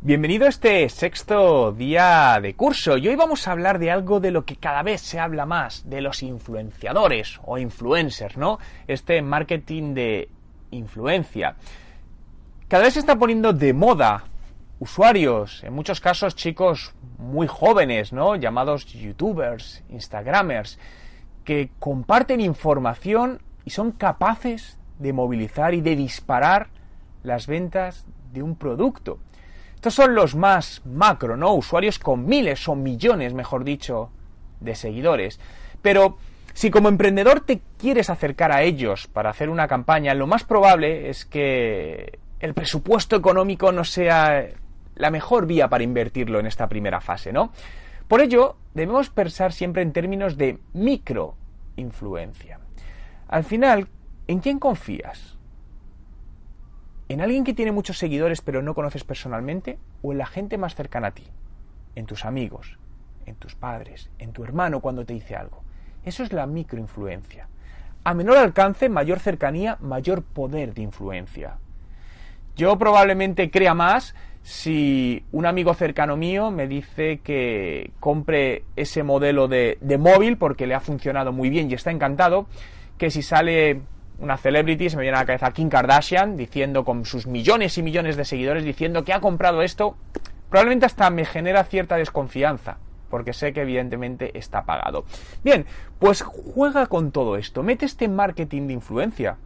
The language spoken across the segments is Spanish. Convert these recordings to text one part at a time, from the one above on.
Bienvenido a este sexto día de curso y hoy vamos a hablar de algo de lo que cada vez se habla más, de los influenciadores o influencers, ¿no? Este marketing de influencia. Cada vez se está poniendo de moda usuarios, en muchos casos chicos muy jóvenes, ¿no? Llamados youtubers, instagramers, que comparten información y son capaces de movilizar y de disparar las ventas de un producto. Estos son los más macro, ¿no? Usuarios con miles o millones, mejor dicho, de seguidores. Pero si como emprendedor te quieres acercar a ellos para hacer una campaña, lo más probable es que el presupuesto económico no sea la mejor vía para invertirlo en esta primera fase, ¿no? Por ello, debemos pensar siempre en términos de microinfluencia. Al final, ¿en quién confías? ¿En alguien que tiene muchos seguidores pero no conoces personalmente? ¿O en la gente más cercana a ti? ¿En tus amigos? ¿En tus padres? ¿En tu hermano cuando te dice algo? Eso es la microinfluencia. A menor alcance, mayor cercanía, mayor poder de influencia. Yo probablemente crea más si un amigo cercano mío me dice que compre ese modelo de, de móvil porque le ha funcionado muy bien y está encantado, que si sale una celebrity, se me viene a la cabeza Kim Kardashian, diciendo con sus millones y millones de seguidores, diciendo que ha comprado esto, probablemente hasta me genera cierta desconfianza, porque sé que evidentemente está pagado. Bien, pues juega con todo esto, mete este marketing de influencia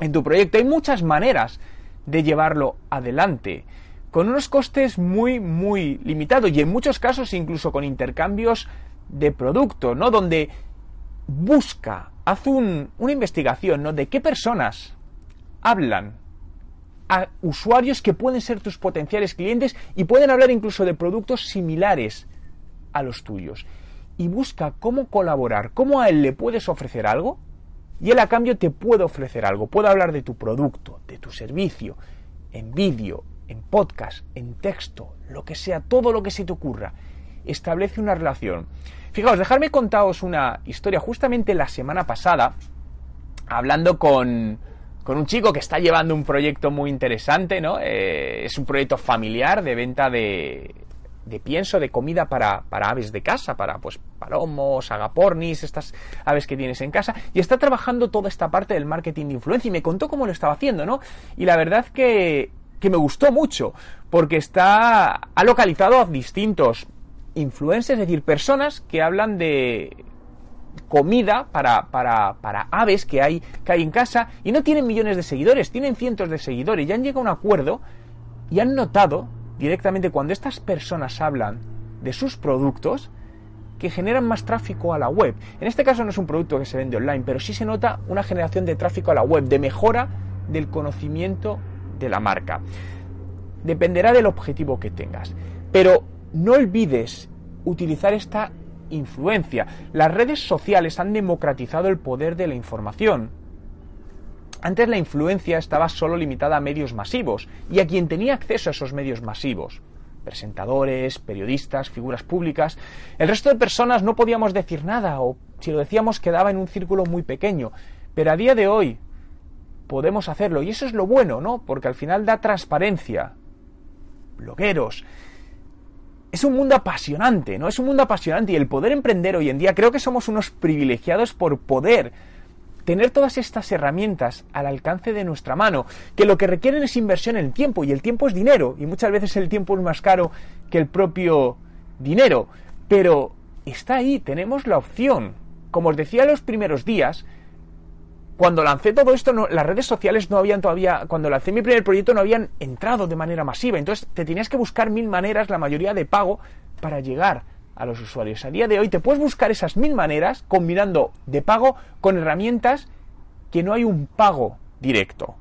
en tu proyecto. Hay muchas maneras de llevarlo adelante, con unos costes muy, muy limitados y en muchos casos incluso con intercambios de producto, ¿no? Donde busca haz una investigación ¿no? de qué personas hablan a usuarios que pueden ser tus potenciales clientes y pueden hablar incluso de productos similares a los tuyos. Y busca cómo colaborar, cómo a él le puedes ofrecer algo y él a cambio te puede ofrecer algo. Puede hablar de tu producto, de tu servicio, en vídeo, en podcast, en texto, lo que sea, todo lo que se te ocurra. Establece una relación. Fijaos, dejarme contaros una historia. Justamente la semana pasada, hablando con, con un chico que está llevando un proyecto muy interesante, ¿no? Eh, es un proyecto familiar de venta de, de pienso, de comida para, para, aves de casa, para pues palomos, agapornis, estas aves que tienes en casa, y está trabajando toda esta parte del marketing de influencia y me contó cómo lo estaba haciendo, ¿no? Y la verdad que, que me gustó mucho, porque está, ha localizado a distintos influencers, es decir, personas que hablan de comida para, para, para aves que hay, que hay en casa y no tienen millones de seguidores, tienen cientos de seguidores y han llegado a un acuerdo y han notado directamente cuando estas personas hablan de sus productos que generan más tráfico a la web. En este caso no es un producto que se vende online, pero sí se nota una generación de tráfico a la web, de mejora del conocimiento de la marca. Dependerá del objetivo que tengas. Pero no olvides utilizar esta influencia. Las redes sociales han democratizado el poder de la información. Antes la influencia estaba solo limitada a medios masivos y a quien tenía acceso a esos medios masivos. Presentadores, periodistas, figuras públicas. El resto de personas no podíamos decir nada o si lo decíamos quedaba en un círculo muy pequeño. Pero a día de hoy podemos hacerlo y eso es lo bueno, ¿no? Porque al final da transparencia. Blogueros, es un mundo apasionante, ¿no? Es un mundo apasionante y el poder emprender hoy en día creo que somos unos privilegiados por poder tener todas estas herramientas al alcance de nuestra mano, que lo que requieren es inversión en tiempo y el tiempo es dinero y muchas veces el tiempo es más caro que el propio dinero, pero está ahí, tenemos la opción. Como os decía los primeros días, cuando lancé todo esto, las redes sociales no habían todavía, cuando lancé mi primer proyecto no habían entrado de manera masiva. Entonces te tenías que buscar mil maneras, la mayoría de pago, para llegar a los usuarios. A día de hoy te puedes buscar esas mil maneras combinando de pago con herramientas que no hay un pago directo.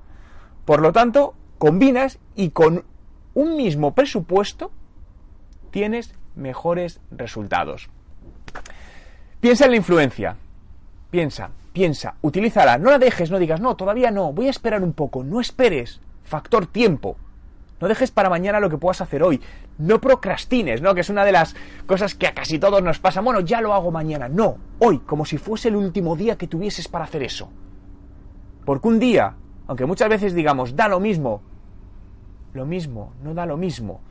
Por lo tanto, combinas y con un mismo presupuesto tienes mejores resultados. Piensa en la influencia. Piensa, piensa, utilízala, no la dejes, no digas, no, todavía no, voy a esperar un poco, no esperes, factor tiempo. No dejes para mañana lo que puedas hacer hoy. No procrastines, ¿no? Que es una de las cosas que a casi todos nos pasa. Bueno, ya lo hago mañana. No, hoy, como si fuese el último día que tuvieses para hacer eso. Porque un día, aunque muchas veces digamos, da lo mismo, lo mismo, no da lo mismo.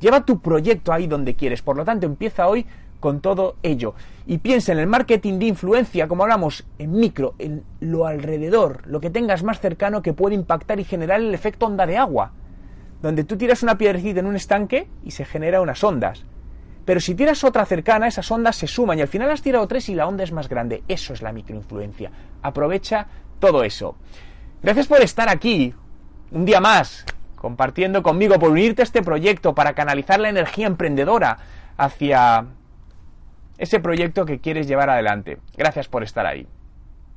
Lleva tu proyecto ahí donde quieres. Por lo tanto, empieza hoy con todo ello. Y piensa en el marketing de influencia, como hablamos, en micro, en lo alrededor, lo que tengas más cercano que puede impactar y generar el efecto onda de agua. Donde tú tiras una piedrecita en un estanque y se genera unas ondas. Pero si tiras otra cercana, esas ondas se suman y al final has tirado tres y la onda es más grande. Eso es la microinfluencia. Aprovecha todo eso. Gracias por estar aquí un día más, compartiendo conmigo, por unirte a este proyecto para canalizar la energía emprendedora hacia ese proyecto que quieres llevar adelante. Gracias por estar ahí.